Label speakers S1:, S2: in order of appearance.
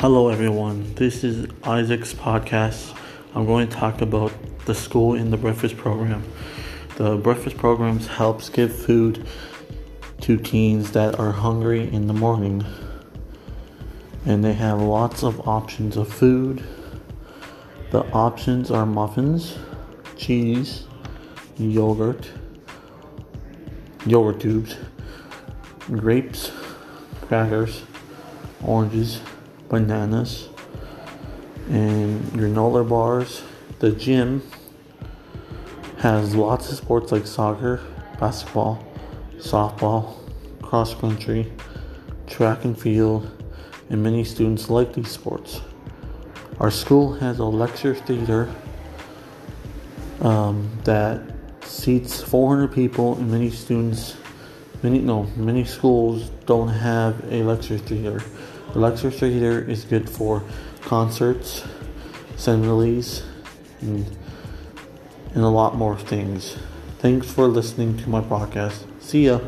S1: Hello, everyone. This is Isaac's podcast. I'm going to talk about the school in the breakfast program. The breakfast programs helps give food to teens that are hungry in the morning, and they have lots of options of food. The options are muffins, cheese, yogurt, yogurt tubes, grapes, crackers, oranges bananas, and granola bars. The gym has lots of sports like soccer, basketball, softball, cross country, track and field, and many students like these sports. Our school has a lecture theater um, that seats 400 people, and many students, many no, many schools don't have a lecture theater. The lecture theater is good for concerts, assemblies, and, and a lot more things. Thanks for listening to my podcast. See ya.